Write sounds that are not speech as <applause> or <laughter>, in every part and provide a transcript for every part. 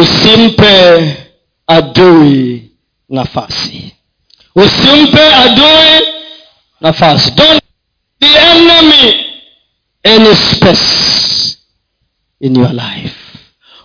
usimpe adui nafasi. Usimpe adui nafasi. Don't the enemy. Any space in your life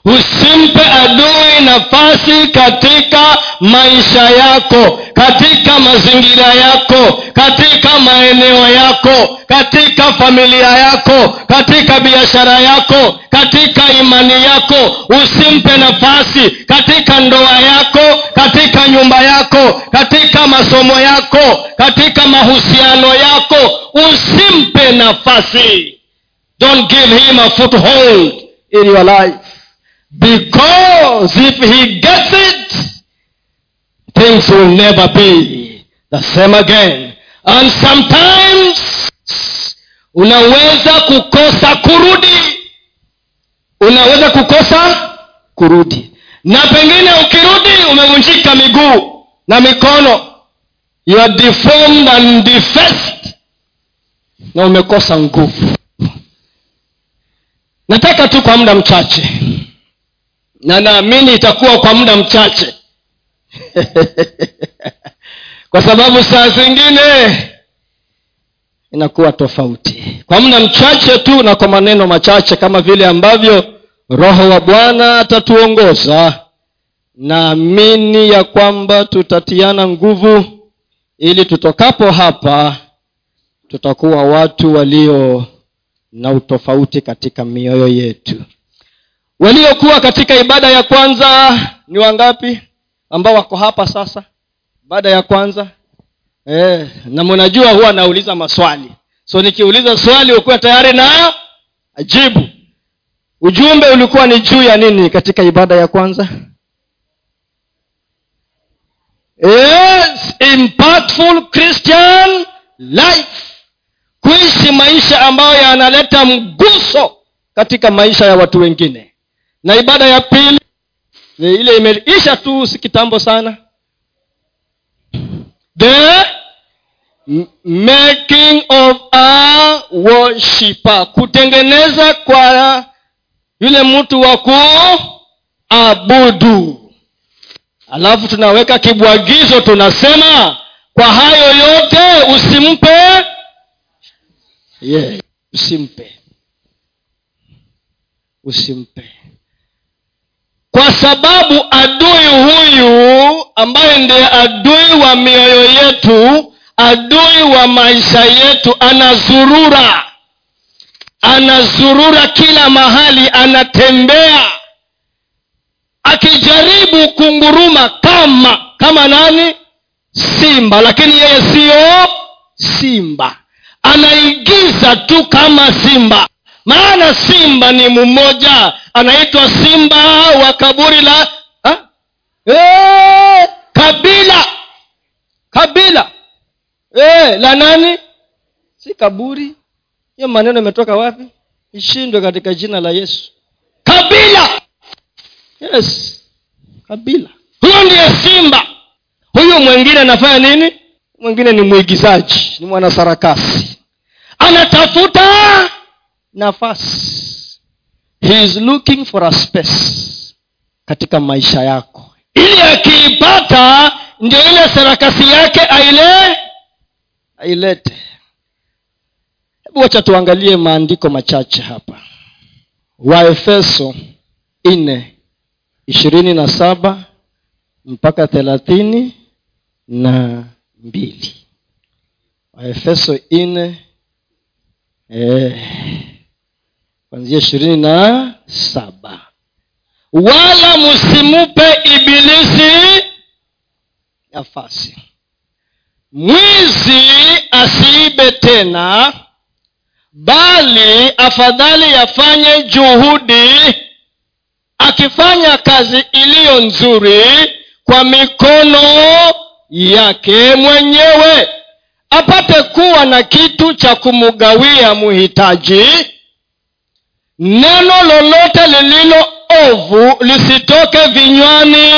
usimpe adui nafasi katika maisha yako katika mazingira yako katika maeneo yako katika familia yako katika biashara yako katika imani yako. Usimpe nafasi katika ndoa yako katika nyumba yako katika masomo yako katika mahusiano yako. Usimpe nafasi. Don't give him a foothold in your life because if he gets it things will never be the same again. And sometimes unaweza kukosa kurudi. Unaweza kukosa kurudi. Na pengine ukirudi umevunjika miguu na mikono. You are deformed and defaced. Na umekosa nguvu. Nataka tu kwa muda mchache na naamini itakuwa kwa muda mchache. <laughs> Kwa sababu saa zingine inakuwa tofauti. Kwa muda mchache tu na kwa maneno machache kama vile ambavyo roho wa bwana atatuongoza. Naamini ya kwamba tutatiana nguvu ili tutokapo hapa tutakuwa watu walio na utofauti katika mioyo yetu waliokuwa katika ibada ya kwanza ni wangapi ambao wako hapa sasa? Ibada ya kwanza? Eh, na mnajua huwa nauliza maswali. So nikiuliza swali ukuwa tayari na jibu. Ujumbe ulikuwa ni juu ya nini katika ibada ya kwanza? Yes, impactful christian life. Kuishi maisha ambayo yanaleta mguso katika maisha ya watu wengine na ibada ya pili ile imeisha tu si kitambo sana. The making of a worshiper kutengeneza kwa yule mtu wa kuabudu. Alafu tunaweka kibwagizo tunasema kwa hayo yote usimpe yeah, usimpe. Usimpe kwa sababu adui huyu ambaye ndiye adui wa mioyo yetu adui wa maisha yetu anazurura. Anazurura kila mahali anatembea. Akijaribu kunguruma kama kama nani? Simba. Lakini yeye siyo simba. Anaigiza tu kama simba maana simba ni mmoja. Anaitwa simba wa kaburi la ha? e, kabila. Kabila. Eee, la nani? Si kaburi. Hiyo maneno imetoka wapi? Ishindwe katika jina la yesu. Kabila. Yes. Kabila. Huyo ndiye simba. Huyu mwingine anafanya nini? Mwingine ni mwigizaji ni mwanasarakasi. Anatafuta nafasi he is looking for a space katika maisha yako. Ili akiipata ndio ile sarakasi yake aile ailete. Hebu wacha tuangalie maandiko machache hapa. Waefeso nne ishirini na saba mpaka thelathini na mbili. Waefeso nne eh, kwanzia ishirini na saba. Wala msimupe ibilisi nafasi. Mwizi asiibe tena bali afadhali yafanye juhudi. Akifanya kazi iliyo nzuri kwa mikono yake mwenyewe apate kuwa na kitu cha kumgawia mhitaji neno lolote lililo ovu lisitoke vinywani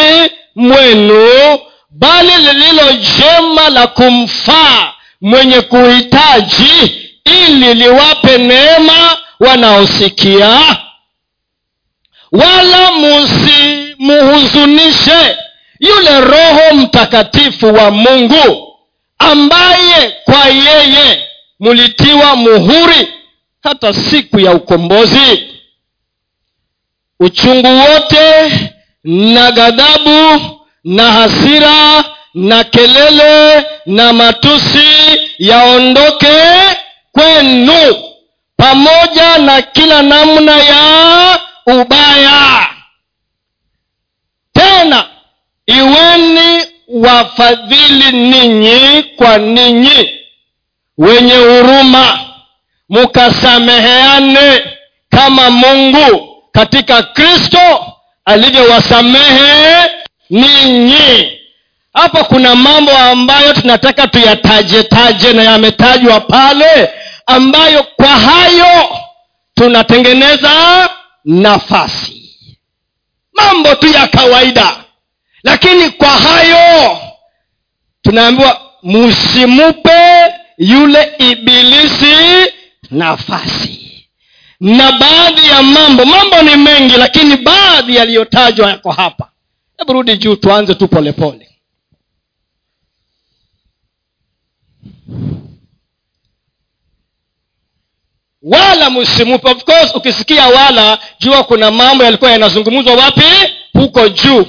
mwenu bali lililo jema la kumfaa mwenye kuhitaji ili liwape neema wanaosikia. Wala musimuhuzunishe yule roho mtakatifu wa mungu ambaye kwa yeye mulitiwa muhuri hata siku ya ukombozi. Uchungu wote na ghadhabu na hasira na kelele na matusi yaondoke kwenu pamoja na kila namna ya ubaya. Tena iweni wafadhili ninyi kwa ninyi wenye huruma mukasameheane kama mungu katika kristo alivyowasamehe ninyi. Hapa kuna mambo ambayo tunataka tuyatajetaje na yametajwa pale ambayo kwa hayo tunatengeneza nafasi. Mambo tu ya kawaida lakini kwa hayo tunaambiwa musimupe yule ibilisi nafasi. Na baadhi ya mambo mambo ni mengi lakini baadhi yaliyotajwa yako hapa. Hebu rudi juu tuanze tu polepole. Wala msimupe of course ukisikia wala jua kuna mambo yalikuwa yanazungumzwa wapi? Huko juu.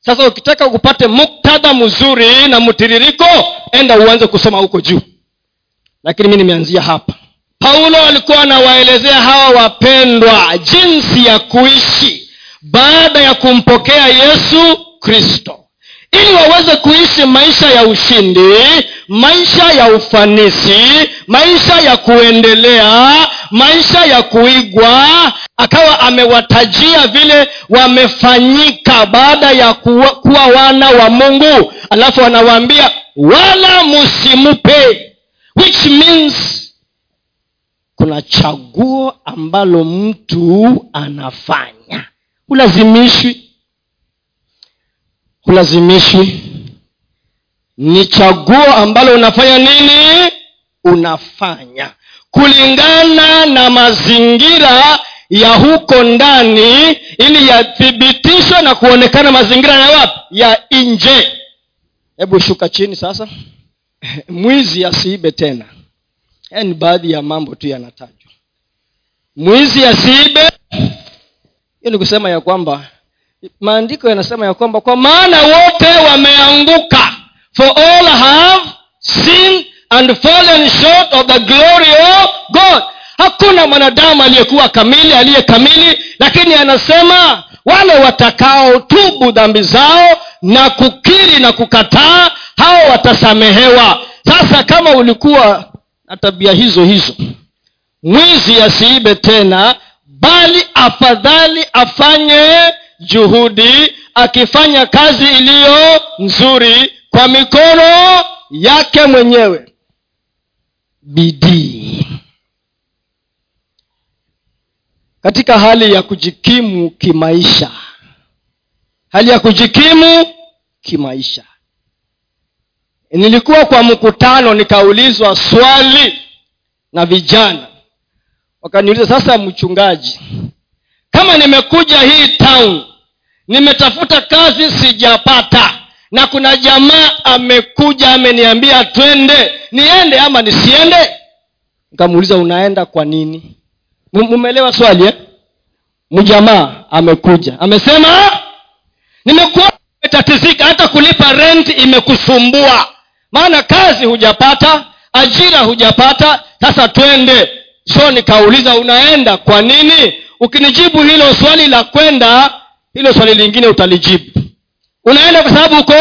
Sasa ukitaka kupate muktadha mzuri na mtiririko enda uanze kusoma huko juu. Lakini mi nimeanzia hapa paulo alikuwa anawaelezea hawa wapendwa jinsi ya kuishi baada ya kumpokea yesu kristo. Ili waweze kuishi maisha ya ushindi maisha ya ufanisi maisha ya kuendelea maisha ya kuigwa akawa amewatajia vile wamefanyika baada ya kuwa, kuwa wana wa mungu. Alafu anawaambia wala musimupe which means kuna chaguo ambalo mtu anafanya. Hulazimishwi hulazimishwi ni chaguo ambalo unafanya nini? Unafanya. Kulingana na mazingira ya huko ndani ili yathibitishwe na kuonekana mazingira ya wapi? Ya nje. Hebu shuka chini sasa. <laughs> Mwizi asiibe tena haya ni baadhi ya mambo tu yanatajwa. Mwizi asiibe. Hiyo ni kusema ya kwamba maandiko yanasema ya kwamba kwa maana wote wameanguka. For all have sinned and fallen short of the glory of god. Hakuna mwanadamu aliyekuwa kamili aliye kamili lakini anasema wale watakaotubu dhambi zao na kukiri na kukataa hao watasamehewa. Sasa kama ulikuwa na tabia hizo hizo. Mwizi asiibe tena bali afadhali afanye juhudi akifanya kazi iliyo nzuri kwa mikono yake mwenyewe. Bidii. Katika hali ya kujikimu kimaisha. Hali ya kujikimu kimaisha nilikuwa kwa mkutano nikaulizwa swali na vijana. Wakaniuliza sasa mchungaji kama nimekuja hii town nimetafuta kazi sijapata na kuna jamaa amekuja ameniambia twende niende ama nisiende? Nikamuuliza unaenda kwa nini? Mumeelewa swali eh? mjamaa amekuja. Amesema nimekuwa umetatizika hata kulipa rent imekusumbua maana kazi hujapata ajira hujapata. Sasa twende. So nikauliza unaenda kwa nini? Ukinijibu hilo swali la kwenda hilo swali lingine utalijibu. Unaenda kwa sababu uko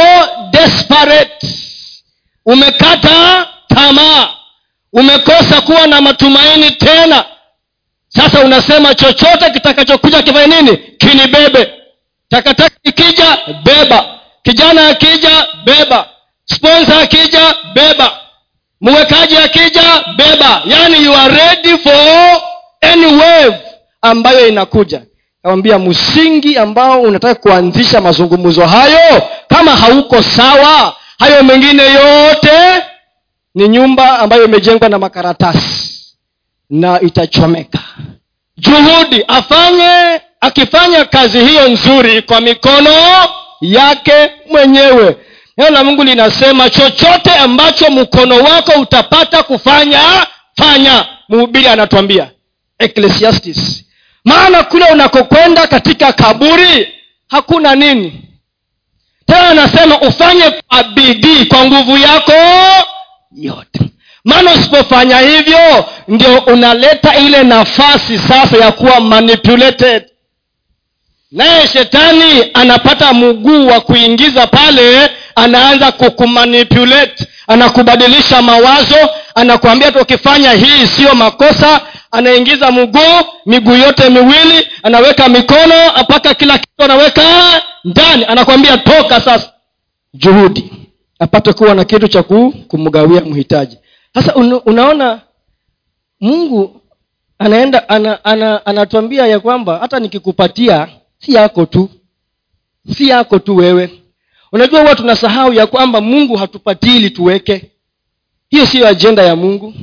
desperate. Umekata tamaa. Umekosa kuwa na matumaini tena. Sasa unasema chochote kitakachokuja kifanye nini? Kinibebe. Takataka ikija beba. Kijana akija beba sponsor akija beba. Mwekaji akija beba. Yaani you are ready for any wave ambayo inakuja. Kawambia msingi ambao unataka kuanzisha mazungumzo hayo kama hauko sawa hayo mengine yote ni nyumba ambayo imejengwa na makaratasi na itachomeka. Juhudi afanye akifanya kazi hiyo nzuri kwa mikono yake mwenyewe neno la mungu linasema chochote ambacho mkono wako utapata kufanya fanya mhubiri anatuambia. Ecclesiastis maana kule unakokwenda katika kaburi hakuna nini. Tena anasema ufanye kwa bidii kwa nguvu yako yote. Maana usipofanya hivyo ndio unaleta ile nafasi sasa ya kuwa manipulated. Naye shetani anapata mguu wa kuingiza pale anaanza kukumanipulate anakubadilisha mawazo anakuambia tu ukifanya hii siyo makosa anaingiza mguu miguu yote miwili anaweka mikono mpaka kila kitu anaweka ndani. Anakwambia toka sasa juhudi apate kuwa na kitu cha kumgawia mhitaji. Sasa una, unaona mungu anaenda ana, ana, anatuambia ya kwamba hata nikikupatia si yako tu si yako tu wewe unajua huwa tunasahau ya kwamba mungu hatupatii ili tuweke. Hiyo siyo ajenda ya mungu.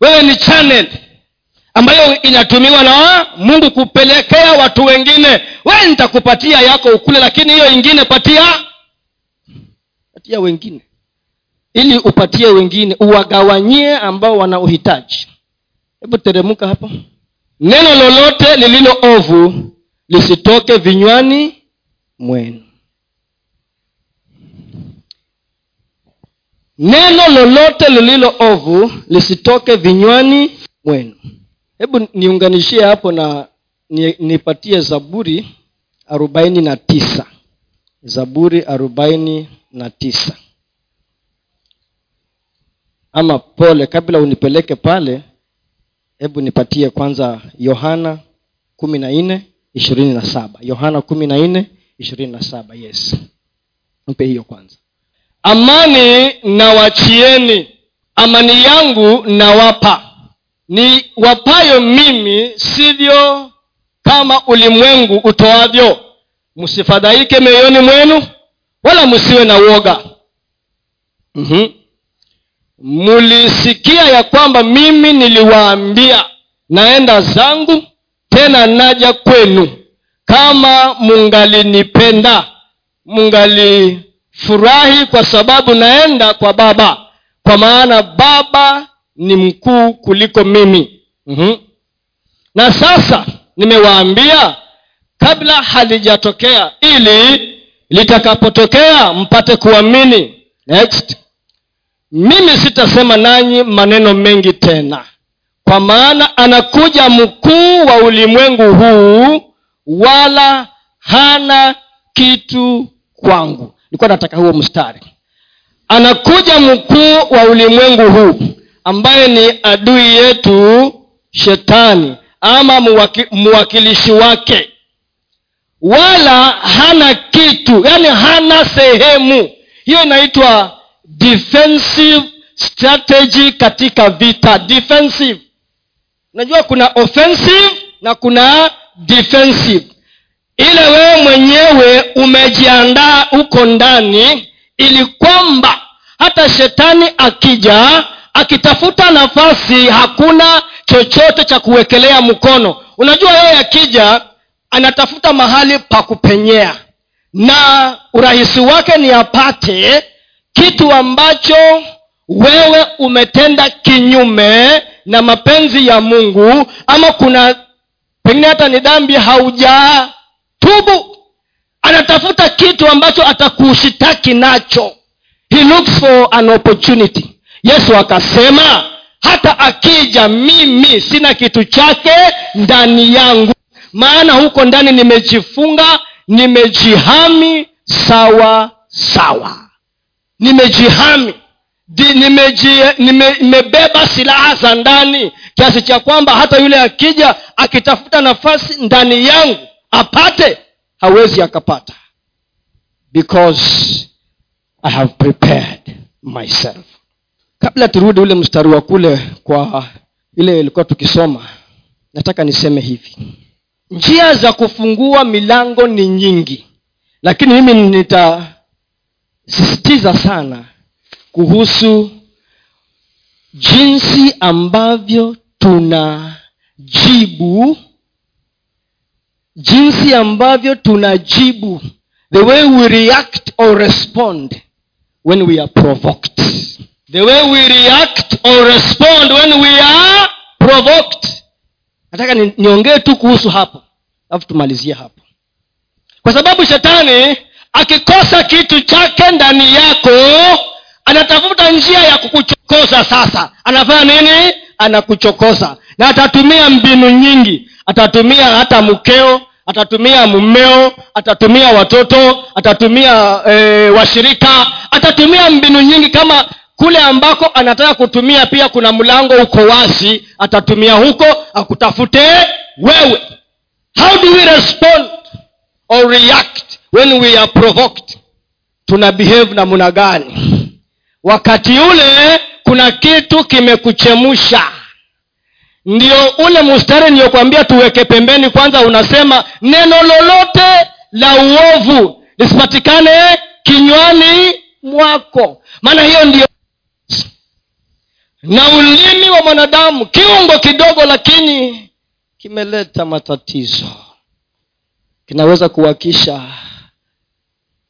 Wewe ni channel ambayo inatumiwa na mungu kupelekea watu wengine. We nitakupatia yako ukule lakini hiyo ingine patia patia wengine. Ili upatie wengine uwagawanyie ambao wana uhitaji. Hebu teremka hapo neno lolote lililo ovu lisitoke vinywani mwenu neno lolote lililo ovu lisitoke vinywani mwenu. Hebu niunganishie hapo na nipatie zaburi arobaini na tisa. Zaburi arobaini na tisa. Ama pole kabla unipeleke pale hebu nipatie kwanza yohana kumi na nne ishirini na saba. Yohana kumi na nne ishirini na saba. Yes. Mpe hiyo kwanza amani nawachieni. Amani yangu nawapa. Ni wapayo mimi sivyo kama ulimwengu utoavyo. Msifadhaike mioyoni mwenu wala msiwe na uoga. Mm-hmm. mulisikia ya kwamba mimi niliwaambia naenda zangu tena naja kwenu. Kama mungalinipenda mungalifurahi kwa sababu naenda kwa baba. Kwa maana baba ni mkuu kuliko mimi. Mm-hmm. na sasa nimewaambia kabla halijatokea ili litakapotokea mpate kuamini. Next. Mimi sitasema nanyi maneno mengi tena. Kwa maana anakuja mkuu wa ulimwengu huu wala hana kitu kwangu nilikuwa nataka huo mstari. Anakuja mkuu wa ulimwengu huu ambaye ni adui yetu shetani ama mwakilishi wake. Wala hana kitu yani hana sehemu. Hiyo inaitwa defensive strategy katika vita. Defensive. Unajua kuna offensive na kuna defensive ile wewe mwenyewe umejiandaa huko ndani ili kwamba hata shetani akija akitafuta nafasi hakuna chochote cha kuwekelea mkono. Unajua yeye akija anatafuta mahali pa kupenyea. Na urahisi wake ni apate kitu ambacho wewe umetenda kinyume na mapenzi ya mungu ama kuna pengine hata ni dhambi haujatubu anatafuta kitu ambacho atakushitaki nacho. He looks for an opportunity. Yesu akasema hata akija mimi sina kitu chake ndani yangu. Maana huko ndani nimejifunga nimejihami sawa sawa. Nimejihami. Nime, nime silaha za ndani. Kiasi cha kwamba hata yule akija akitafuta nafasi ndani yangu apate hawezi akapata. Because i have prepared myself. Kabla turudi ule mstari wa kule kwa ile ilikuwa tukisoma nataka niseme hivi. Njia za kufungua milango ni nyingi lakini mimi nitasisitiza sana kuhusu jinsi ambavyo tunajibu jinsi ambavyo tunajibu the way we react or respond when we are provoked. The way we react or respond when we are provoked. Nataka ni- niongee tu kuhusu hapo alafu tumalizie hapo. Kwa sababu shetani akikosa kitu chake ndani yako anatafuta njia ya kukuchokoza sasa. Anafanya nini? Anakuchokoza. Na atatumia mbinu nyingi atatumia hata mkeo atatumia mumeo atatumia watoto atatumia e, washirika atatumia mbinu nyingi kama kule ambako anataka kutumia pia kuna mlango uko wazi atatumia huko akutafute wewe. How do we respond or react when we are provoked? Tuna behave namna gani? Wakati ule kuna kitu kimekuchemusha ndio ule mustari niliyokwambia tuweke pembeni kwanza unasema neno lolote la uovu lisipatikane kinywani mwako. Maana hiyo ndio na ulimi wa mwanadamu kiungo kidogo lakini kimeleta matatizo. Kinaweza kuwakisha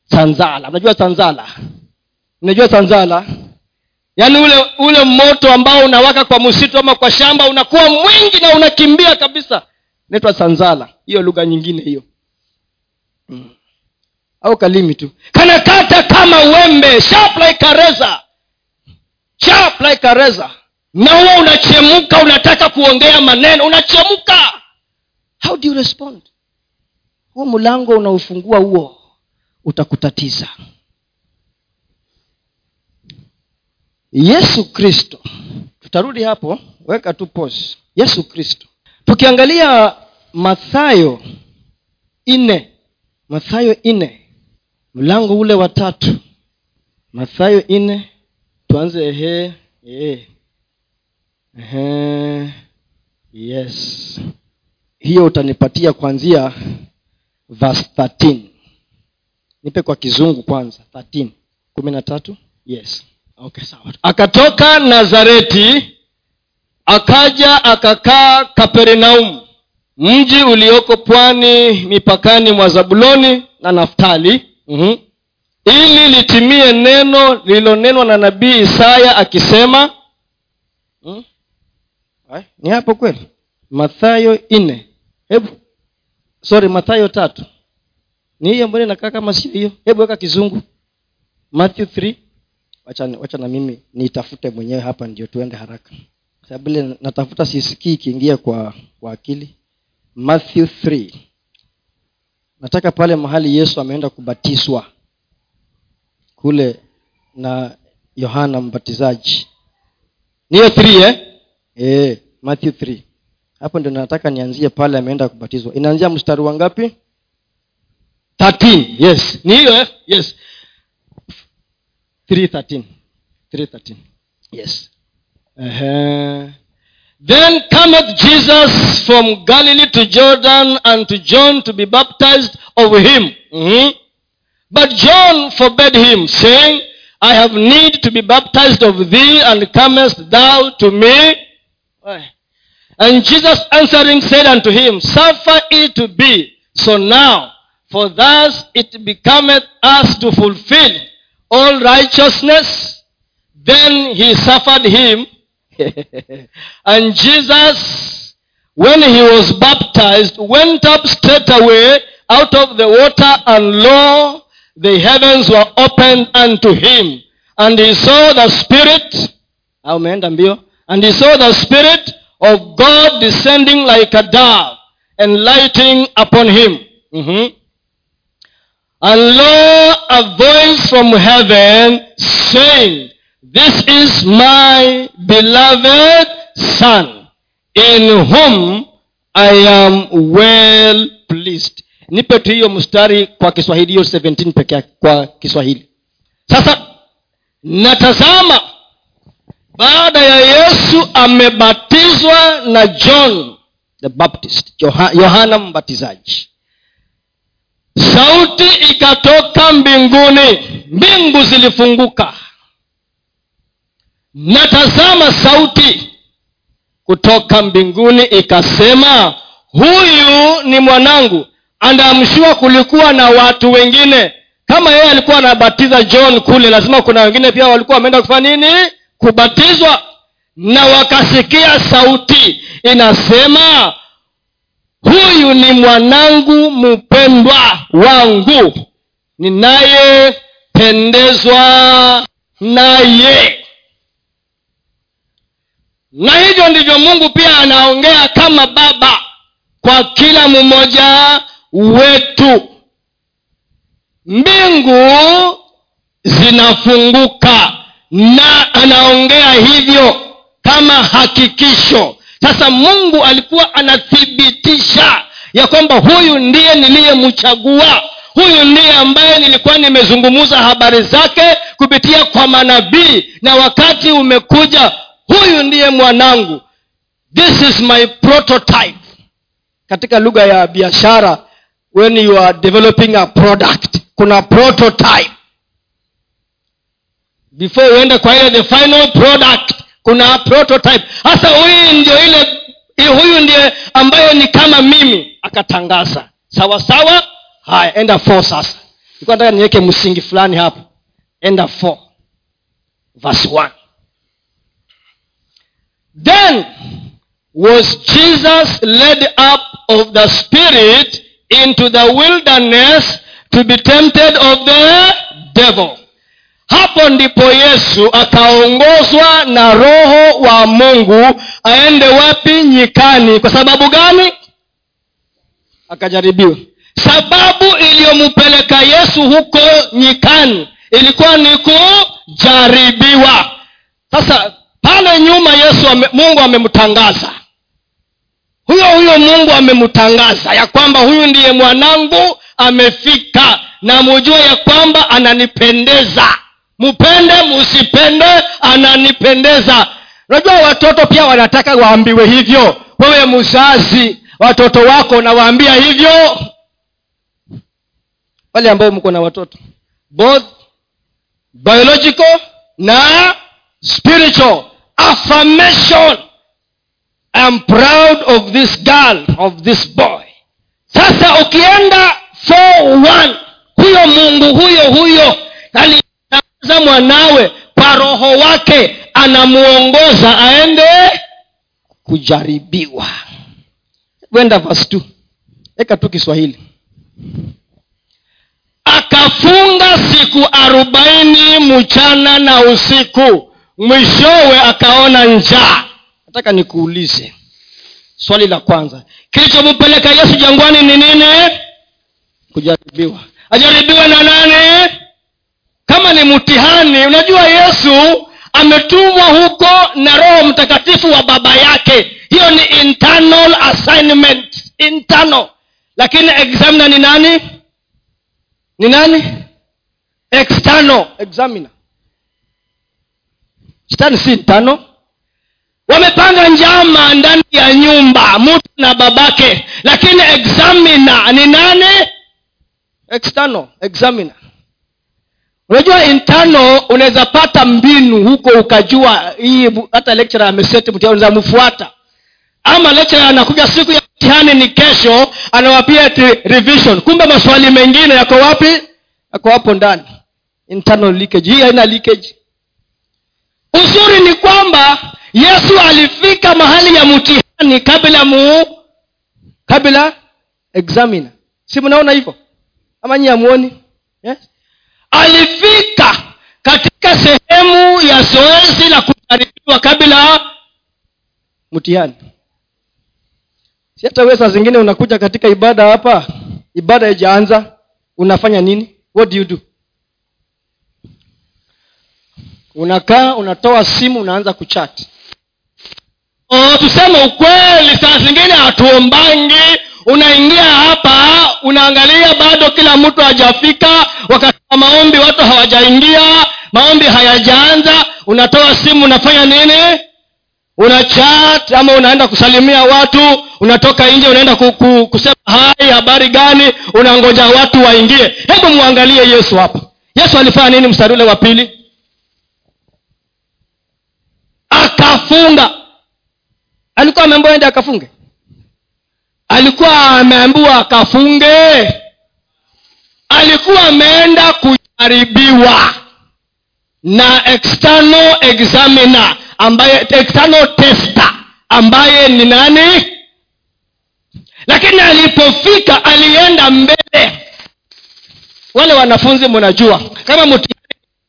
tanzala. Unajua tanzala? Unajua tanzala yaani ule ule moto ambao unawaka kwa msitu ama kwa shamba unakuwa mwingi na unakimbia kabisa. Naitwa sanzala. Hiyo lugha nyingine hiyo. Hmm. au kalimi tu. Kanakata kama wembe. Sharp like na huwa unachemka unataka kuongea maneno unachemka. How do you respond? Huo mlango unaofungua huo utakutatiza yesu kristo. Tutarudi hapo. Weka tu pose yesu kristo. Tukiangalia mathayo nne. Mathayo nne. Mlango ule wa tatu. Mathayo nne. Tuanze ehe yes. Hiyo utanipatia kuanzia verse 13 nipe kwa kizungu kwanza. 13 kumi na tatu? Yes akatoka nazareti akaja akakaa kapernaum mji ulioko pwani mipakani mwa zabuloni na naftali. Mm-hmm. ili litimie neno lililonenwa na nabii isaya akisema hmm? Ni hapo kweli? Mathayo nne. Hebu sorry mathayo tatu. Ni hiyo mbona inakaa kama sio hiyo. Hebu weka kizungu. Matthew 3 wacha, wacha na mimi niitafute mwenyewe hapa ndio tuende haraka. Sababu ile natafuta sisikii ikiingia kwa kwa akili. Matthew 3 nataka pale mahali yesu ameenda kubatizwa kule na yohana mbatizaji. Niyo 3 eh? e, matthew 3 hapo ndio nataka nianzie pale ameenda kubatizwa. Inaanzia mstari wa ngapi? 13 yes. Ni hiyo eh? yes 313 313 yes uh-huh. then cometh jesus from galilee to jordan and to john to be baptized of him Mhm. but john forbade him saying i have need to be baptized of thee and comest thou to me Why? and jesus answering said unto him suffer it to be so now for thus it becometh us to fulfill all righteousness then he suffered him. <laughs> And jesus when he was baptized went up straightway out of the water and lo the heavens were opened unto him. And he saw the spirit mbio and he saw the spirit of god descending like a dove and lighting upon him. Mhm. And lo, a voice from heaven saying, This is my beloved Son, in whom I am well pleased. Nipe tu hiyo mstari kwa Kiswahili, hiyo 17 peke kwa Kiswahili. Sasa natazama baada ya Yesu amebatizwa na John the Baptist, Yohana Mbatizaji sauti ikatoka mbinguni mbingu zilifunguka. Natazama sauti kutoka mbinguni ikasema huyu ni mwanangu. Andamshua kulikuwa na watu wengine. Kama yeye alikuwa anabatiza john kule lazima kuna wengine pia walikuwa wameenda kufanya nini? Kubatizwa. Na wakasikia sauti inasema huyu ni mwanangu mpendwa wangu ninayependezwa naye. Na hivyo ndivyo mungu pia anaongea kama baba kwa kila mmoja wetu. Mbingu zinafunguka na anaongea hivyo kama hakikisho sasa mungu alikuwa anathibitisha ya kwamba huyu ndiye niliyemchagua. Huyu ndiye ambaye nilikuwa nimezungumza habari zake kupitia kwa manabii. Na wakati umekuja huyu ndiye mwanangu. This is my prototype. Katika lugha ya biashara when you are developing a product kuna prototype. Before uende kwa ile the final product kuna prototype. Hasa huyu ndio ile huyu ndiye ambayo ni kama mimi. Akatangaza sawa sawa. Haya enda four sasa. Nilikuwa nataka niweke msingi fulani hapo. Enda four. Verse one. Then was jesus led up of the spirit into the wilderness to be tempted of the devil hapo ndipo yesu akaongozwa na roho wa mungu aende wapi? Nyikani. Kwa sababu gani? Akajaribiwa. Sababu iliyompeleka yesu huko nyikani ilikuwa ni kujaribiwa. Sasa pale nyuma yesu ame, mungu amemtangaza. Huyo huyo mungu amemtangaza ya kwamba huyu ndiye mwanangu amefika. Na mujue ya kwamba ananipendeza mpende musipende ananipendeza. Unajua watoto pia wanataka waambiwe hivyo. Wewe mzazi watoto wako nawaambia hivyo. Wale ambao mko na watoto both biological na spiritual. Affirmation. I am proud of this girl of this boy. Sasa ukienda 41 huyo mungu huyo huyo alitangaza mwanawe kwa roho wake anamuongoza aende kujaribiwa. Wenda vas t eka tu kiswahili. Akafunga siku arobaini mchana na usiku mwishowe akaona njaa. Nataka nikuulize swali la kwanza. Kilichompeleka yesu jangwani ni nini? Kujaribiwa. Ajaribiwe na nani kama ni mtihani unajua yesu ametumwa huko na roho mtakatifu wa baba yake. Hiyo ni internal assignment internal. Lakini examiner ni nani? Ni nani? External examiner. Shetani si tano wamepanga njama ndani ya nyumba mtu na babake. Lakini examiner ni nani? External examiner unajua intano unaweza pata mbinu huko ukajua hii hata lecturer ameseti unaweza mfuata. Ama lecturer anakuja siku ya mtihani ni kesho anawapia ati revision. Kumbe maswali mengine yako wapi? Yako hapo ndani. Internal leakage. Hii haina leakage. Uzuri ni kwamba yesu alifika mahali ya mtihani kabla mu kabla examiner. Si mnaona hivyo? Ama nyi amuoni yes? Alifika katika sehemu ya zoezi la kujaribiwa kabla mtihani. Si hata wee saa zingine unakuja katika ibada hapa ibada haijaanza unafanya nini? What do you do? Unakaa unatoa simu unaanza kuchati oh, tuseme ukweli saa zingine hatuombangi unaingia hapa unaangalia bado kila mtu hajafika wakati wa maombi watu hawajaingia maombi hayajaanza. Unatoa simu unafanya nini? Una chat ama unaenda kusalimia watu unatoka nje unaenda ku, ku, kusema hai habari gani? Unangoja watu waingie. Hebu mwangalie yesu hapa. Yesu alifanya nini mstari ule wa pili? Akafunga. Alikuwa amemboende akafunge alikuwa ameambiwa akafunge. Alikuwa ameenda kujaribiwa na external examiner ambaye external tester ambaye ni nani? Lakini alipofika alienda mbele. Wale wanafunzi mnajua kama mti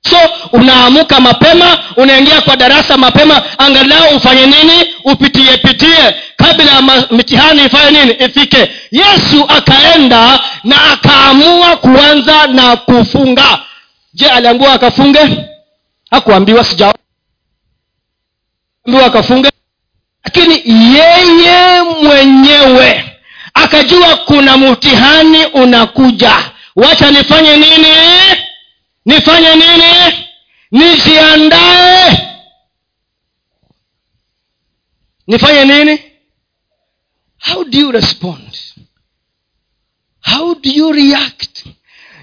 so unaamuka mapema unaingia kwa darasa mapema angalau ufanye nini? Upitie pitie. Kabla ya mitihani ifanye nini? Ifike. Yesu akaenda na akaamua kuanza na kufunga. Je aliambiwa akafunge? Hakuambiwa sijaambiwa akafunge. Lakini yeye mwenyewe akajua kuna mtihani unakuja. Wacha nifanye nini nifanye nini? Nijiandae. Nifanye nini? How do you respond? How do you react?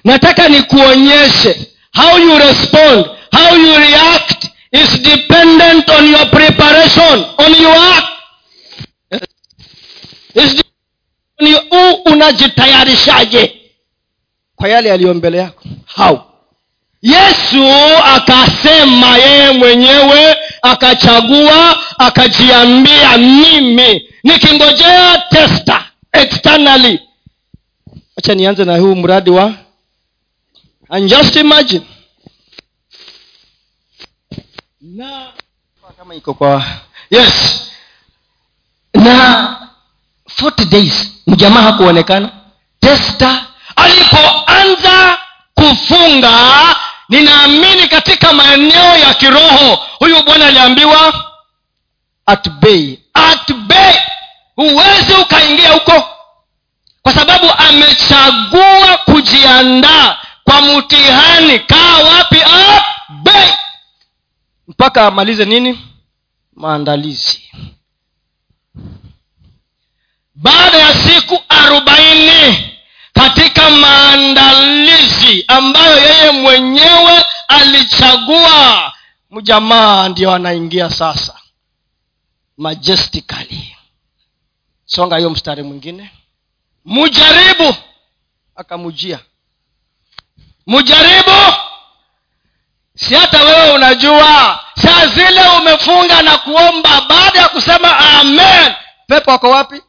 Nataka nikuonyeshe how you respond how you react is dependent on your preparation on your unajitayarishaje? Kwa yale yaliyo mbele yako. How yesu akasema yeye mwenyewe akachagua akajiambia mimi nikingojea testa externally. Acha nianze na huu mradi wa and just imagine. Na kama iko kwa yes. Na 40 days mjamaa hakuonekana. Testa alipoanza kufunga ninaamini katika maeneo ya kiroho huyu bwana aliambiwa at bay. At bay. Huwezi ukaingia huko. Kwa sababu amechagua kujiandaa kwa mtihani. Kaa wapi? At bay. Mpaka amalize nini? Maandalizi. Baada ya siku arobaini katika maandalizi ambayo yeye mwenyewe alichagua. Mjamaa ndio anaingia sasa majestically. Songa hiyo mstari mwingine. Mujaribu akamujia. Mujaribu si hata wewe unajua saa zile umefunga na kuomba baada ya kusema amen. Pepo ako wapi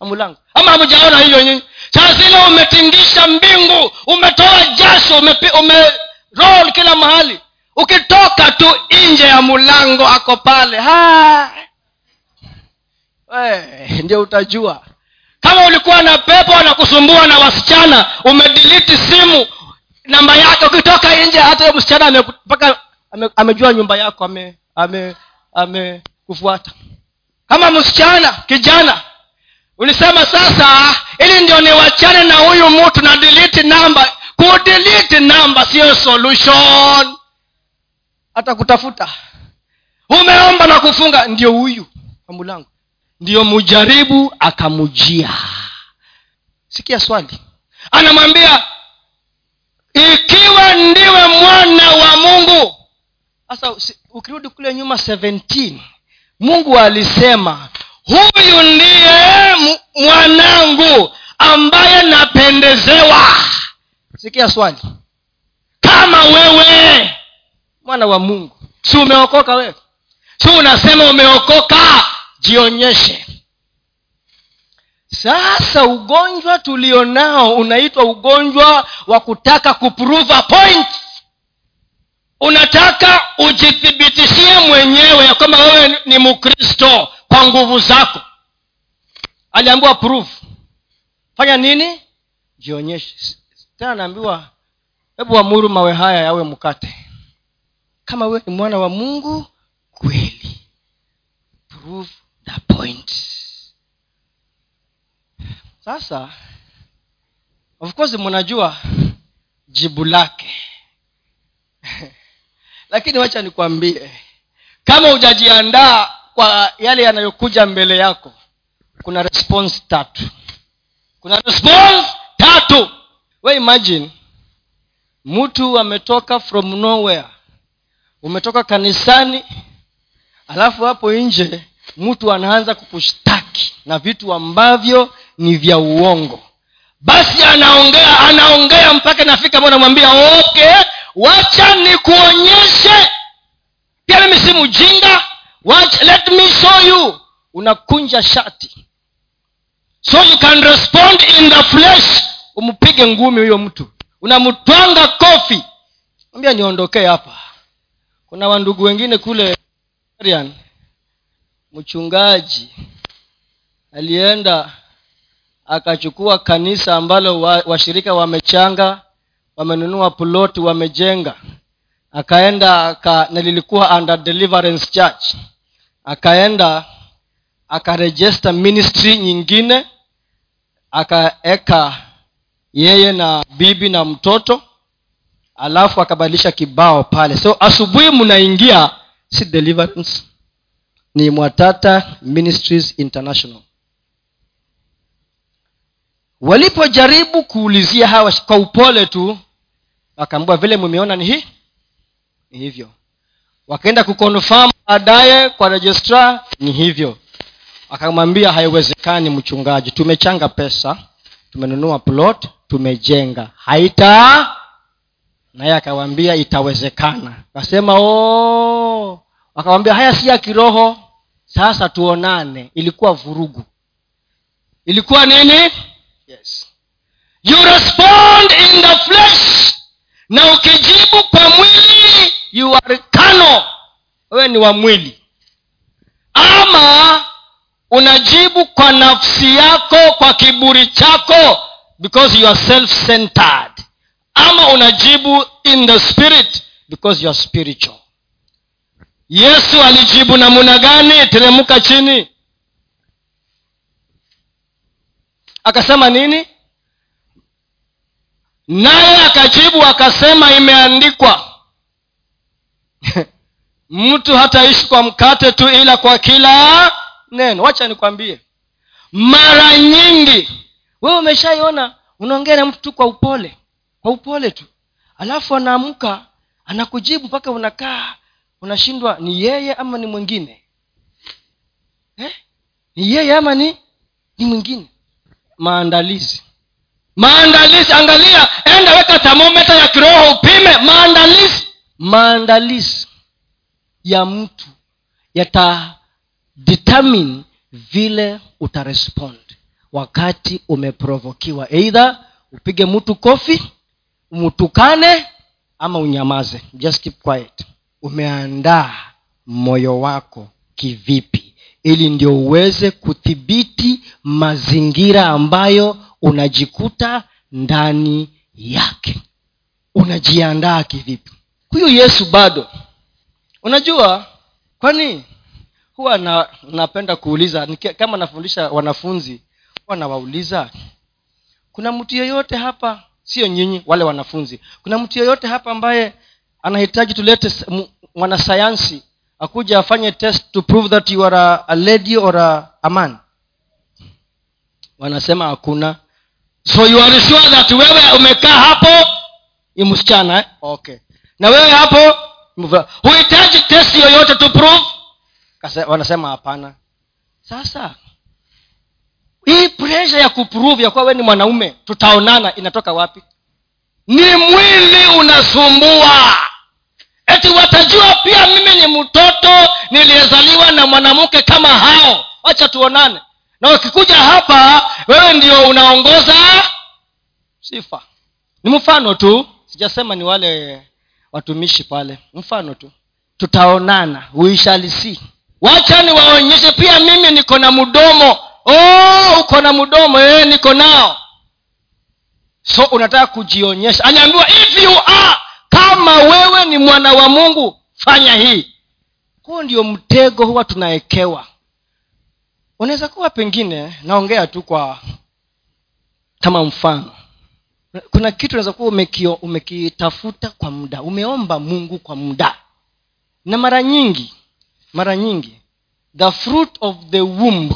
amulango ama hamjaona hiyo nyinyi saa umetingisha mbingu umetoa jasho umerol ume kila mahali. Ukitoka tu nje ya mlango ako pale! Eh, ndio utajua. Kama ulikuwa na pepo anakusumbua na wasichana umediliti simu namba yake ukitoka nje hata huyo msichana mpaka ame, amejua nyumba yako ame ame amekufuata kama msichana kijana ulisema sasa ili ndio niwachane na huyu mtu na delete namba kudelete namba siyo solution. Hata umeomba na kufunga ndio huyu amulango ndio mujaribu akamujia. Sikia swali. Anamwambia ikiwa ndiwe mwana wa mungu. Sasa ukirudi kule nyuma 17 mungu alisema huyu ndiye mwanangu ambaye napendezewa. Sikia swali. Kama wewe mwana wa mungu si umeokoka wewe? Si unasema umeokoka? Jionyeshe. Sasa ugonjwa tulionao unaitwa ugonjwa wa kutaka kuprove a point. Unataka ujithibitishie mwenyewe ya kwamba wewe ni mkristo kwa nguvu zako. Aliambiwa prove. Fanya nini? Jionyeshe. Tena anaambiwa hebu amuru mawe haya yawe mkate. Kama wewe ni mwana wa mungu kweli. Prove the point. Sasa of course mnajua jibu lake. <laughs> Lakini wacha nikwambie kama hujajiandaa kwa yale yanayokuja mbele yako kuna response tatu. Kuna response tatu. We imagine mtu ametoka from nowhere. Umetoka kanisani alafu hapo nje mtu anaanza kukushtaki na vitu ambavyo ni vya uongo. Basi anaongea anaongea mpaka nafika mo namwambia okay wacha nikuonyeshe. Pia mimi si mjinga Watch, let me show you. Unakunja shati. So you can respond in the flesh. Umpige ngumi huyo mtu. Unamtwanga kofi. Ambia niondokee hapa. Kuna wandugu wengine kule mchungaji alienda akachukua kanisa ambalo washirika wa wamechanga wamenunua ploti wamejenga. Akaenda aka, na lilikuwa under deliverance church akaenda akarejesta ministry nyingine akaeka yeye na bibi na mtoto alafu akabadilisha kibao pale. So asubuhi mnaingia si deliverance. Ni mwatata ministries international. Walipojaribu kuulizia hawa kwa upole tu wakaambua vile mumeona ni hii ni hivyo wakaenda kukonfam baadaye kwa registrar ni hivyo. Akamwambia haiwezekani mchungaji tumechanga pesa tumenunua plot tumejenga. Haita naye akawambia itawezekana. Akasema oh. akawambia haya si ya kiroho. Sasa tuonane. Ilikuwa vurugu. Ilikuwa nini? Yes. You respond in the flesh na ukijibu kwa mwili you are kano wewe ni wa mwili. Ama unajibu kwa nafsi yako kwa kiburi chako because you are self-centered. Ama unajibu in the spirit because you are spiritual. Yesu alijibu namuna gani? Teremka chini. Akasema nini? Naye akajibu akasema imeandikwa <laughs> mtu hataishi kwa mkate tu ila kwa kila neno. Wacha nikwambie. Mara nyingi wewe umeshaiona unaongea na mtu tu kwa upole kwa upole tu. Alafu anaamka anakujibu mpaka unakaa unashindwa ni yeye ama ni mwingine. Eh? ni yeye ama ni ni mwingine. Maandalizi. Maandalizi angalia enda weka thermometa ya kiroho upime maandalizi maandalizi ya mtu yata determine vile utarespond. Wakati umeprovokiwa eidha upige mtu kofi umtukane ama unyamaze. Just keep quiet. Umeandaa moyo wako kivipi? Ili ndio uweze kudhibiti mazingira ambayo unajikuta ndani yake. Unajiandaa kivipi huyu yesu bado. Unajua kwani huwa na, napenda kuuliza kama nafundisha wanafunzi huwa nawauliza kuna mtu yeyote hapa sio nyinyi wale wanafunzi kuna mtu yeyote hapa ambaye anahitaji tulete mwanasayansi akuja afanye test to prove that you are a, a lady or a, a man? Wanasema hakuna. So you are sure that wewe umekaa hapo? Ni msichana eh? okay na wewe hapo huhitaji test yoyote to prove? Kase, wanasema hapana. Sasa hii presha ya kuprove ya kuwa wee ni mwanaume tutaonana inatoka wapi? Ni mwili unasumbua. Eti watajua pia mimi ni mtoto niliyezaliwa na mwanamke kama hao. Wacha tuonane. Na ukikuja hapa wewe ndio unaongoza sifa. Ni mfano tu sijasema ni wale watumishi pale. Mfano tu. Tutaonana. Uishalisi wacha niwaonyeshe. Pia mimi niko na mdomo. Oh uko na mdomo. Ee niko nao. So unataka kujionyesha. Anaambiwa if you are kama wewe ni mwana wa mungu fanya hii. Huo ndio mtego huwa tunawekewa unaweza kuwa pengine naongea tu kwa kama mfano kuna kitu unaweza kuwa umekitafuta kwa muda. Umeomba mungu kwa muda. Na mara nyingi mara nyingi the fruit of the womb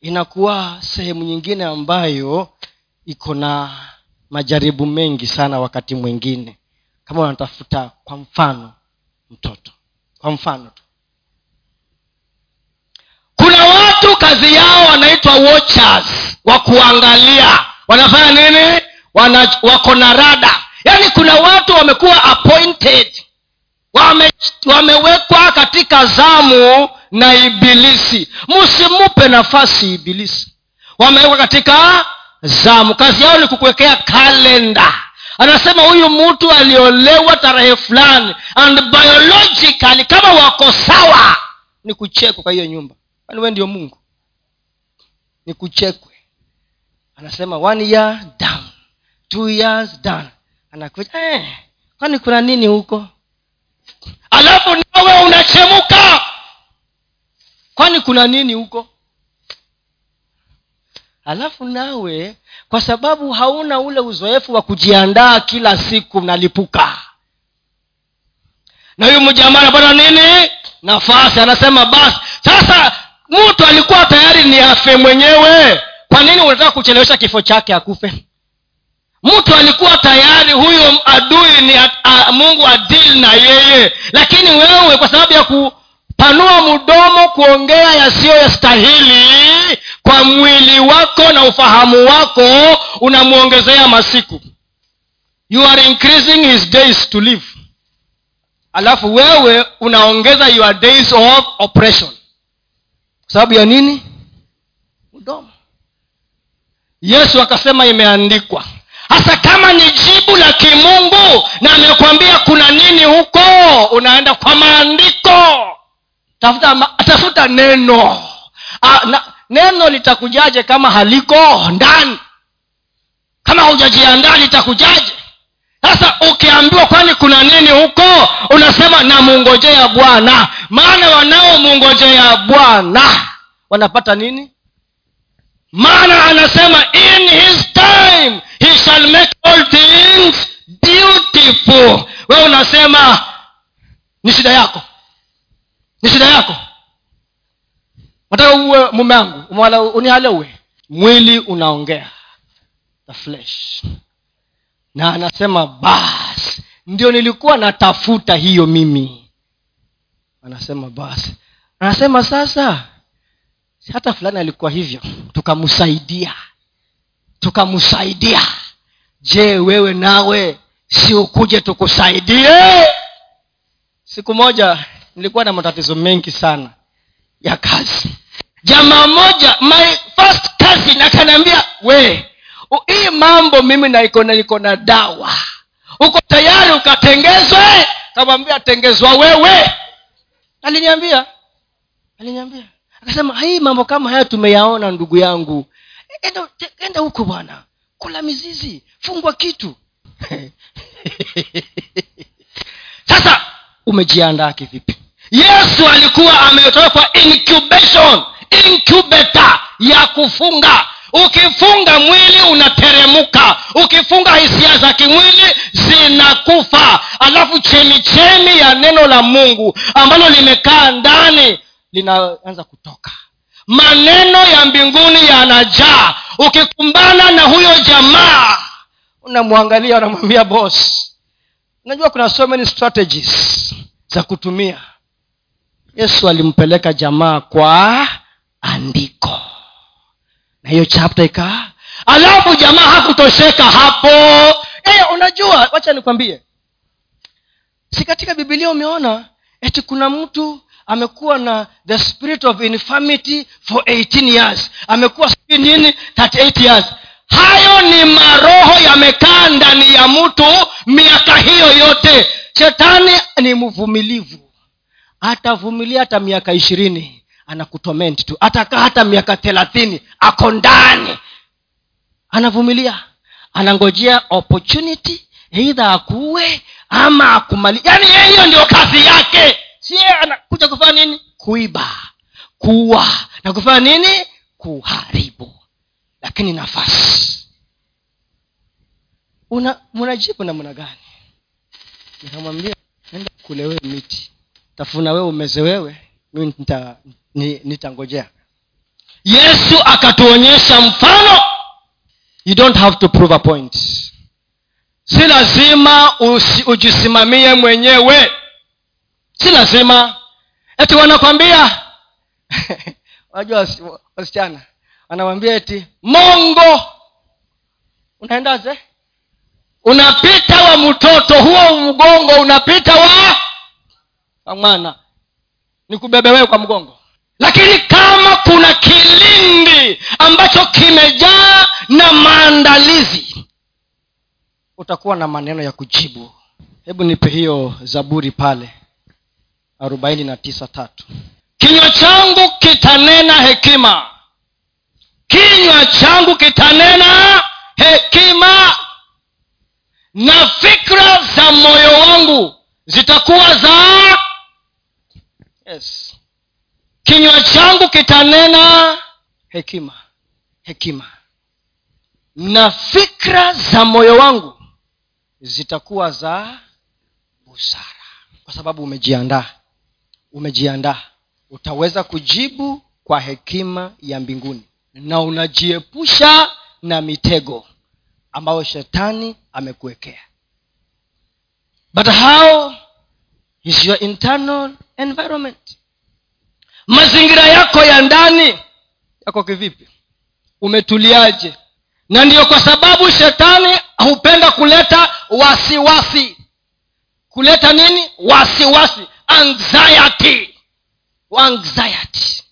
inakuwa sehemu nyingine ambayo iko na majaribu mengi sana wakati mwingine. Kama unatafuta kwa mfano mtoto. Kwa mfano tu. Kuna watu kazi yao wanaitwa watchers wa kuangalia. Wanafanya nini Wako na rada. Yaani kuna watu wamekuwa appointed. Wame, wamewekwa katika zamu na ibilisi. Msimupe nafasi ibilisi. Wamewekwa katika zamu. Kazi yao ni kukuwekea kalenda. Anasema huyu mtu aliolewa tarehe fulani and biologically kama wako sawa ni kuchekwa kwa hiyo nyumba. Kwani we ndio mungu? Ni kuchekwe. Anasema one year down two years done. Anakuja eh, kwani kuna nini huko? Alafu nawe unachemuka. Kwani kuna nini huko? Alafu nawe kwa sababu hauna ule uzoefu wa kujiandaa kila siku nalipuka na huyu mjamaa anapata nini? Nafasi. Anasema basi sasa mtu alikuwa tayari ni afe mwenyewe. Kwa nini unataka kuchelewesha kifo chake akufe mtu alikuwa tayari huyo adui ni a, a, mungu adili na yeye. Lakini wewe kwa sababu ya kupanua mdomo kuongea yasiyo yastahili kwa mwili wako na ufahamu wako unamwongezea masiku. You are increasing his days to live. Alafu wewe unaongeza your days of oppression kwa sababu ya nini? Mdomo. Yesu akasema imeandikwa hasa kama ni jibu la kimungu na amekwambia kuna nini huko unaenda kwa maandiko. Tafuta, ma, tafuta neno. A, na, neno litakujaje kama haliko ndani? Kama hujajiandaa litakujaje? Sasa ukiambiwa kwani kuna nini huko unasema namungojea bwana. Maana wanaomungojea bwana wanapata nini? Maana anasema in his time shall make all things beautiful. Wewe unasema ni shida yako. Ni shida yako. Nataka uwe mume wangu uwe mwili unaongea. The flesh. Na anasema basi ndio nilikuwa natafuta hiyo mimi. Anasema basi anasema sasa hata fulani alikuwa hivyo tukamsaidia. Tukamsaidia je wewe nawe si ukuje tukusaidie? Siku moja nilikuwa na matatizo mengi sana ya kazi. Jamaa moja my first cousin akaniambia we hii mambo mimi naiko niko na dawa. Uko tayari ukatengezwe? Kamwambia tengezwa wewe. Aliniambia aliniambia. Akasema hii mambo kama haya tumeyaona ndugu yangu. Enda, huku bwana kula mizizi fungwa kitu. <laughs> Sasa umejiandaa kivipi? Yesu alikuwa ametoka kwa incubation incubeta ya kufunga. Ukifunga mwili unateremuka ukifunga hisia za kimwili zinakufa. Alafu chemichemi ya neno la mungu ambalo limekaa ndani linaanza kutoka maneno ya mbinguni yanajaa. Ukikumbana na huyo jamaa unamwangalia unamwambia bos unajua kuna so many strategies za kutumia. Yesu alimpeleka jamaa kwa andiko. Na hiyo chapta ikaa alafu jamaa hakutosheka hapo. Hey, unajua wacha nikwambie. Si katika bibilia umeona eti kuna mtu amekuwa na the spirit of infirmity for 18 years. Amekuwa nini 38 years. Hayo ni maroho yamekaa ndani ya mtu miaka hiyo yote. Shetani ni mvumilivu. Atavumilia hata miaka ishirini anakutoment tu. Atakaa hata miaka thelathini ako ndani. Anavumilia. Anangojea opportunity eidha akuue ama akumali yaani hiyo ndio kazi yake sie anakuja kufanya nini? Kuiba. Kuwa na kufanya nini? Kuharibu. Lakini nafasi. Una mnajibu namna gani? Nikamwambia enda kule wewe miti. Tafuna wewe umeze wewe. Mimi nita, yesu akatuonyesha mfano. You don't have to prove a point. Si lazima ujisimamie mwenyewe si lazima. Eti wanakwambia <laughs> unajua wasichana anawambia eti mongo. Unaendaze unapita wa mtoto huo mgongo unapita wa wa mwana. Nikubebe wewe kwa mgongo. Lakini kama kuna kilindi ambacho kimejaa na maandalizi utakuwa na maneno ya kujibu. Hebu nipe hiyo zaburi pale arobaini na tisa tatu. Kinywa changu kitanena hekima. Kinywa changu kitanena hekima. Na fikra za moyo wangu zitakuwa za yes. Kinywa changu kitanena hekima hekima. Na fikra za moyo wangu zitakuwa za busara. Kwa sababu umejiandaa umejiandaa. Utaweza kujibu kwa hekima ya mbinguni. Na unajiepusha na mitego ambayo shetani amekuwekea. But how is your internal environment? Mazingira yako ya ndani yako kivipi? Umetuliaje? Na ndiyo kwa sababu shetani hupenda kuleta wasiwasi. Kuleta nini? Wasiwasi anxiety. Anxiety.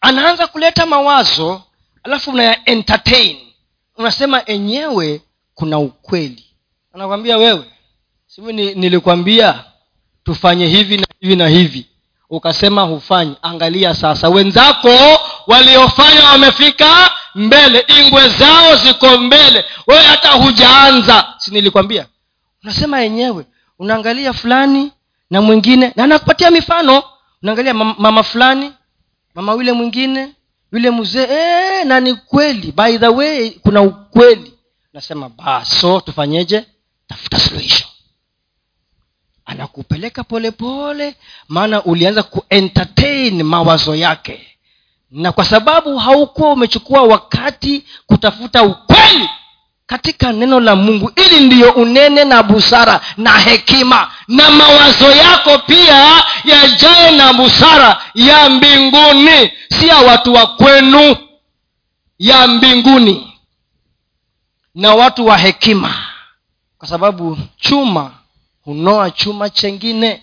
Anaanza kuleta mawazo alafu unaya entertain. Unasema enyewe kuna ukweli. Anakwambia wewe sivi nilikwambia tufanye hivi na hivi na hivi. Ukasema hufanyi. Angalia sasa wenzako waliofanya wamefika mbele ingwe zao ziko mbele. Wewe hata hujaanza. Si nilikwambia? Unasema yenyewe unaangalia fulani na mwingine na nakupatia mifano. Unaangalia mama, fulani mama yule mwingine yule mzee ee, na ni kweli. By the way kuna ukweli. Nasema baso tufanyeje? Tafuta suluhisho. Anakupeleka polepole maana ulianza kuentertain mawazo yake. Na kwa sababu haukuwa umechukua wakati kutafuta ukweli katika neno la mungu. Ili ndiyo unene na busara na hekima. Na mawazo yako pia yajae na busara ya mbinguni. Si ya watu wa kwenu ya mbinguni. Na watu wa hekima. Kwa sababu chuma hunoa chuma chengine.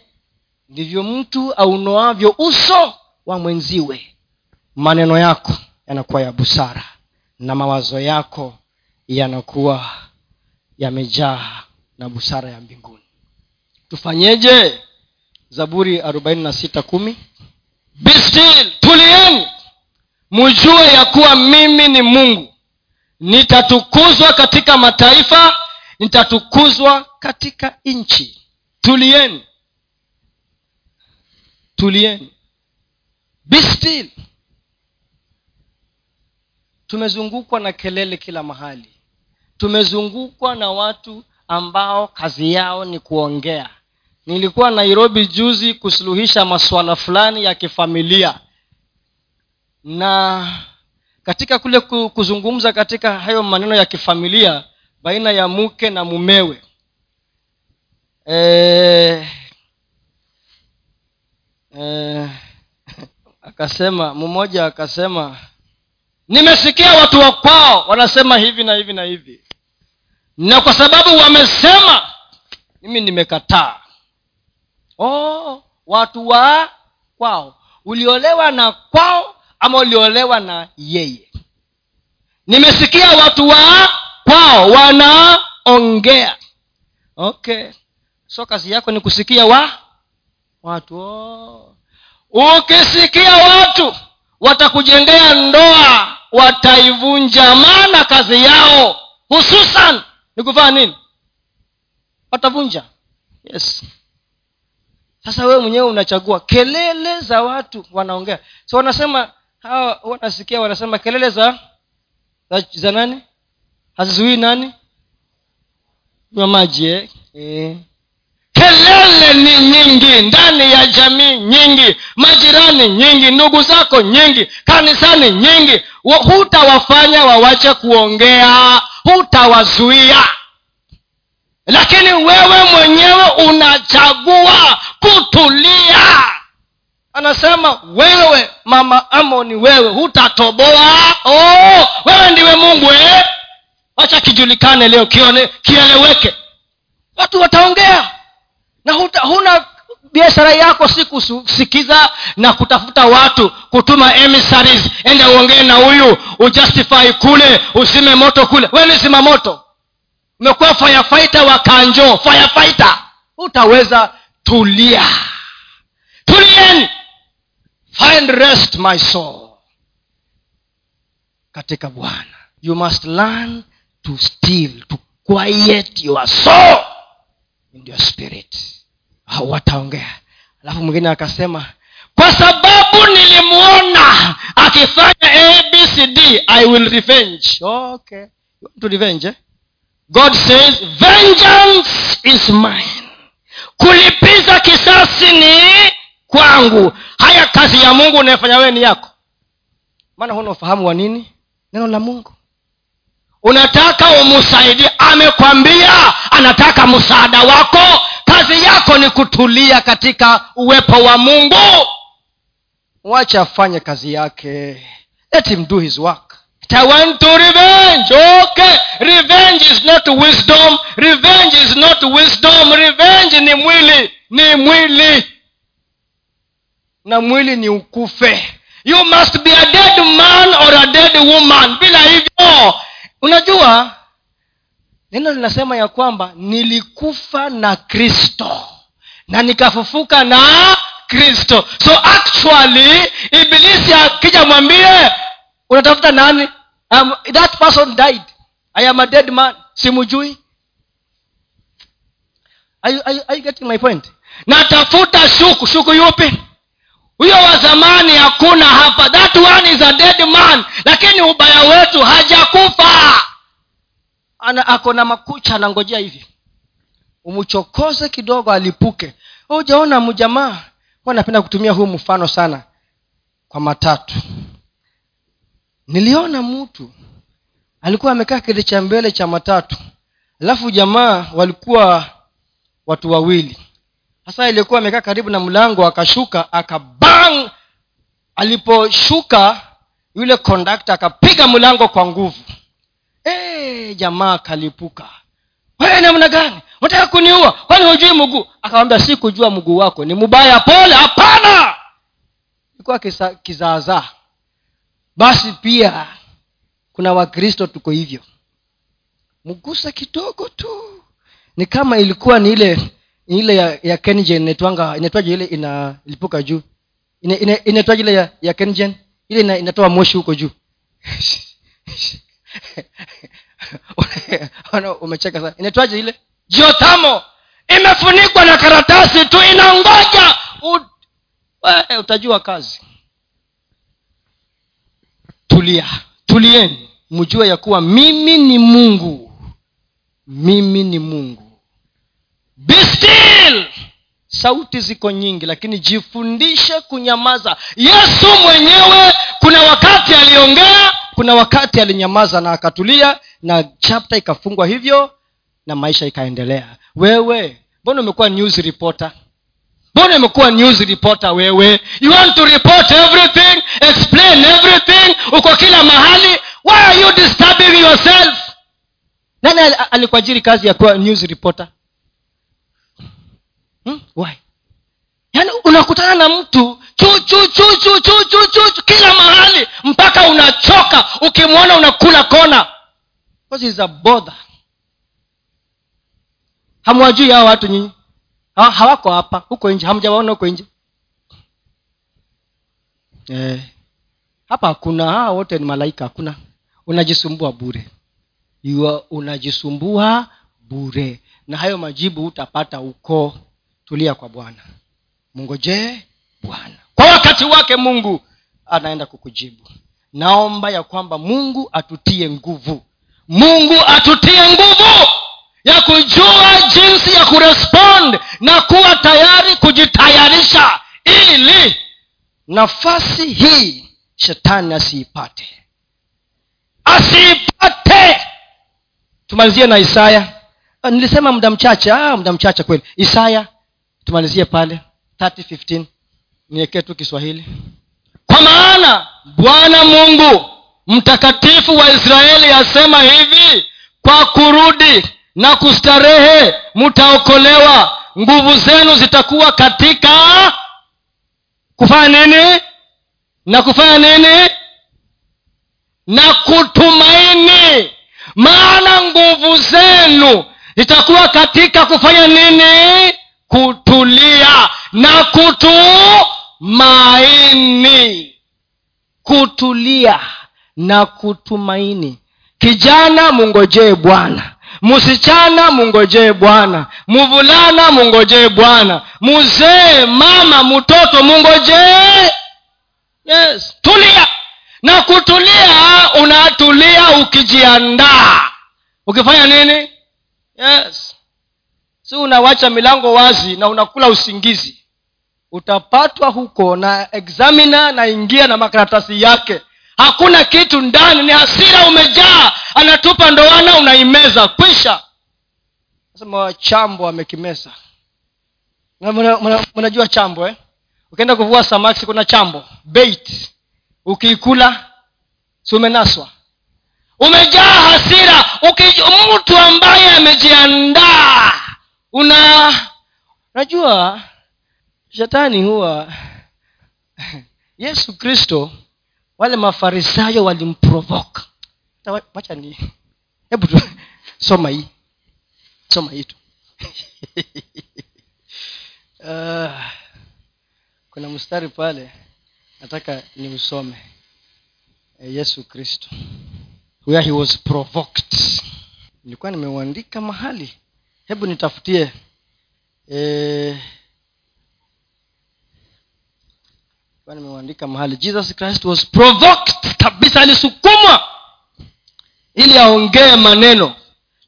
Ndivyo mtu aunoavyo uso wa mwenziwe. Maneno yako yanakuwa ya busara. Na mawazo yako yanakuwa yamejaa na busara ya mbinguni. Tufanyeje? Zaburi arobaini na sita kumi. Be still tulieni. Mujue ya kuwa mimi ni mungu. Nitatukuzwa katika mataifa nitatukuzwa katika nchi. Tulieni. Tulieni. Bistil. Tumezungukwa na kelele kila mahali tumezungukwa na watu ambao kazi yao ni kuongea. Nilikuwa nairobi juzi kusuluhisha masuala fulani ya kifamilia. Na katika kule kuzungumza katika hayo maneno ya kifamilia baina ya mke na mumewe. E, e, <laughs> akasema mmoja akasema nimesikia watu wa kwao wanasema hivi na hivi na hivi na kwa sababu wamesema mimi nimekataa. Oh, watu wa kwao. Uliolewa na kwao ama uliolewa na yeye. Nimesikia watu wa kwao wanaongea. Okay. So kazi yako ni kusikia wa watu. Oh. ukisikia watu watakujengea ndoa wataivunja maana kazi yao hususan ni kufanya nini? Watavunja. Yes. Sasa wewe mwenyewe unachagua. Kelele za watu wanaongea. So wanasema hawa wanasikia wanasema kelele za za, za nani? Hazizuii nani? Nywa maji eh? eh. Kelele ni nyingi ndani ya jamii nyingi majirani nyingi ndugu zako nyingi kanisani nyingi. Hutawafanya wawache kuongea hutawazuia. Lakini wewe mwenyewe unachagua kutulia. Anasema wewe mama amoni wewe hutatoboa? Oh, wewe ndiwe mungu eh? wacha kijulikane leo kione kieleweke. Watu wataongea. Na huta, huna biashara yako si kusikiza na kutafuta watu kutuma emissaries. Ende uongee na huyu ujustify kule usime moto kule. We zima moto. Umekuwa firefighter wa kanjo firefighter. Utaweza tulia. Tulieni. Find rest my soul. Katika bwana you must learn to still to quiet your soul in your spirit wataongea alafu mwingine akasema kwa sababu nilimwona akifanya abcd i will revenge. Okay. To revenge eh? god says vengeance is mine. Kulipiza kisasi ni kwangu. Haya kazi ya mungu unayefanya wewe ni yako. Maana huna ufahamu wa nini? Neno la mungu. Unataka umsaidie amekwambia anataka msaada wako kazi yako ni kutulia katika uwepo wa mungu. Wacha afanye kazi yake. Let him do his work. I want to revenge okay. Revenge is not wisdom. Revenge is not wisdom. Revenge ni mwili ni mwili. Na mwili ni ukufe. You must be a dead man or a dead woman. Bila hivyo unajua neno linasema ya kwamba nilikufa na kristo na nikafufuka na kristo. So actually ibilisi akija mwambie unatafuta nani? Um, that person died. I am a dead man. Simujui. Are you, are you, are you getting my point? Natafuta shuku. Shuku yupi? Huyo wa zamani hakuna hapa. That one is a dead man. Lakini ubaya wetu hajakufa ana ako na makucha anangojea hivi. Umchokoze kidogo alipuke. Ujaona mjamaa? Huwa napenda kutumia huu mfano sana kwa matatu. Niliona mtu alikuwa amekaa kiti cha mbele cha matatu. Alafu jamaa walikuwa watu wawili. Hasa ilikuwa amekaa karibu na mlango akashuka akabang! Aliposhuka yule kondakta akapiga mlango kwa nguvu hey, jamaa kalipuka wewe namna gani? Unataka kuniua? Kwani hujui mguu? Akamwambia si kujua mguu wako. Ni mbaya pole? Hapana! Ilikuwa kizaazaa. Basi pia kuna wakristo tuko hivyo. Mgusa kidogo tu. Ni kama ilikuwa ni ile ile ya, ya kengen inaitwanga inaitwaje ile inalipuka juu? Inaitwaje ile ya, ya kengen? Ile ina, inatoa moshi huko juu <laughs> <laughs> umecheka sana. Inaitwaje ile? Jiotamo imefunikwa na karatasi tu inangoja U, we, utajua kazi. Tulia. Tulieni. Mjue ya kuwa mimi ni mungu. Mimi ni mungu. Be still! Sauti ziko nyingi lakini jifundishe kunyamaza. Yesu mwenyewe kuna wakati aliongea kuna wakati alinyamaza na akatulia na chapta ikafungwa hivyo na maisha ikaendelea. Wewe mbona umekuwa news reporter? Mbona umekuwa news reporter wewe? You want to report everything explain everything uko kila mahali. Why are you disturbing yourself? Nani alikuajiri kazi ya kuwa news reporter? Hmm? why yaani unakutana na mtu chu chu chu chu chu chu chu kila mahali mpaka unachoka ukimwona unakula kona. Is a bother. Hamwajui hao watu nyinyi. Ha, hawako hapa. Huko nje. Hamjawaona huko nje. Eh, hapa hakuna. Hawa wote ni malaika hakuna. Unajisumbua bure. Yua, unajisumbua bure. Na hayo majibu utapata uko tulia kwa bwana mngojee bwana. Kwa wakati wake mungu anaenda kukujibu. Naomba ya kwamba mungu atutie nguvu. Mungu atutie nguvu ya kujua jinsi ya kurespond na kuwa tayari kujitayarisha ili nafasi hii shetani asiipate. Asiipate! Tumalizie na isaya. Nilisema muda mchache. Ah, muda mchache kweli. Isaya tumalizie pale 3015 niekee tu kiswahili. Kwa maana bwana mungu mtakatifu wa israeli asema hivi kwa kurudi na kustarehe mtaokolewa nguvu zenu zitakuwa katika kufanya nini? Na kufanya nini? Na kutumaini. Maana nguvu zenu zitakuwa katika kufanya nini? Kutulia na kutumaini kutulia na kutumaini. Kijana mungojee bwana. Msichana mungojee bwana. Mvulana mungojee bwana. Mzee mama mtoto mungojee. Yes. Tulia. Na kutulia unatulia ukijiandaa. Ukifanya nini? Yes si unawacha milango wazi na unakula usingizi utapatwa huko na examina naingia na makaratasi yake. Hakuna kitu ndani ni hasira umejaa. Anatupa ndoana unaimeza kwisha. Sema chambo amekimeza. Mnajua chambo eh? ukienda kuvua samaki kuna chambo. Bait. Ukiikula si umenaswa. Umejaa hasira. Mtu ambaye amejiandaa una unajua shetani huwa yesu kristo wale mafarisayo walimprovoka. Wacha ni hebu tu soma hii soma hii tu. Uh, <laughs> kuna mstari pale nataka ni usome e yesu kristo where he was provoked. Nilikuwa nimeuandika mahali hebu nitafutie e, nimeandika mahali. Jesus christ was provoked kabisa alisukumwa ili aongee maneno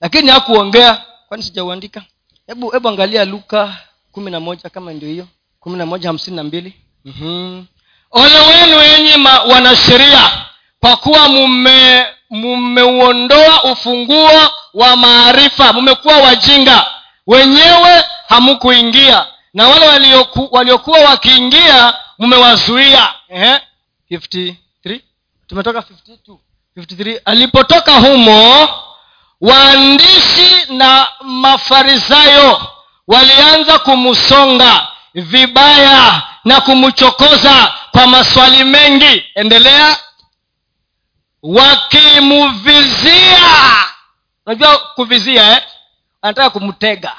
lakini hakuongea. Kwani sijauandika? Hebu hebu angalia luka kumi na moja kama ndio hiyo. kumi na moja hamsini na mbili. Mm-hmm. ole wenu wenye wanasheria kwa kuwa mume mmeuondoa ufunguo wa maarifa mmekuwa wajinga. Wenyewe hamkuingia na wale walioku, waliokuwa wakiingia mmewazuia tumetoka 52 53 alipotoka humo waandishi na mafarisayo walianza kumsonga vibaya na kumchokoza kwa maswali mengi. Endelea. Wakimuvizia unajua kuvizia eh? anataka kumtega.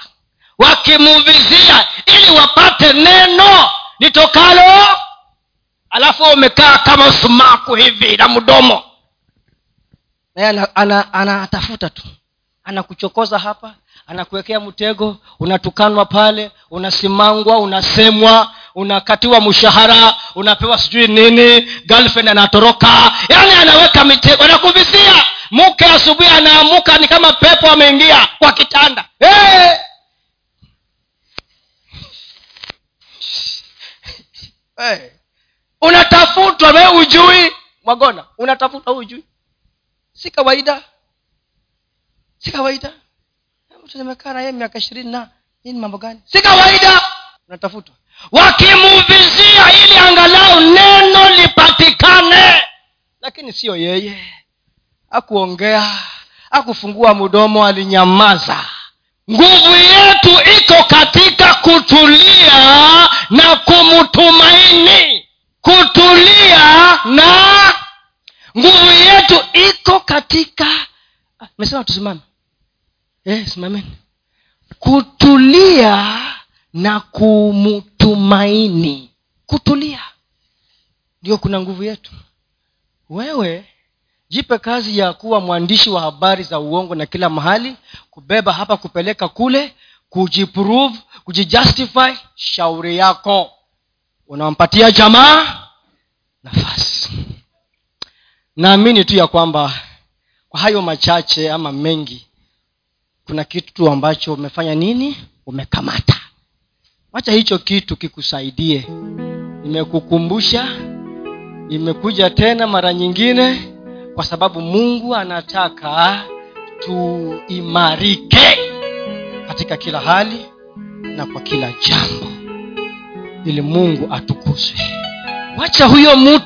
Wakimuvizia ili wapate neno litokalo alafu umekaa kama sumaku hivi na mdomo. Naye anatafuta ana, ana, tu. Anakuchokoza hapa anakuwekea mtego unatukanwa pale unasimangwa unasemwa unakatiwa mshahara unapewa sijui nini girlfriend anatoroka. Yani anaweka mitego anakuvizia mke asubuhi anaamuka ni kama pepo ameingia kwa kitanda. Hey! hey. unatafutwa we ujui mwagona unatafutwa ujui si kawaida. Si kawaida. Mtu nimekaa na yeye miaka ishirini na hii ni mambo gani? Si kawaida. Unatafutwa. Wakimuvizia ili angalau neno lipatikane. Lakini siyo yeye akuongea akufungua mdomo alinyamaza. Nguvu yetu iko katika kutulia na kumtumaini. Kutulia na nguvu yetu iko katika mesema tusimame. Eh, simameni kutulia na kumtumaini. Kutulia. Ndio kuna nguvu yetu. Wewe jipe kazi ya kuwa mwandishi wa habari za uongo na kila mahali kubeba hapa kupeleka kule kujiprove kujijustify shauri yako. Unampatia jamaa nafasi. Naamini tu ya kwamba kwa hayo machache ama mengi kuna kitu ambacho umefanya nini? Umekamata. Wacha hicho kitu kikusaidie. Imekukumbusha imekuja tena mara nyingine kwa sababu mungu anataka tuimarike katika kila hali na kwa kila jambo. Ili mungu atukuzwe. Wacha huyo mtu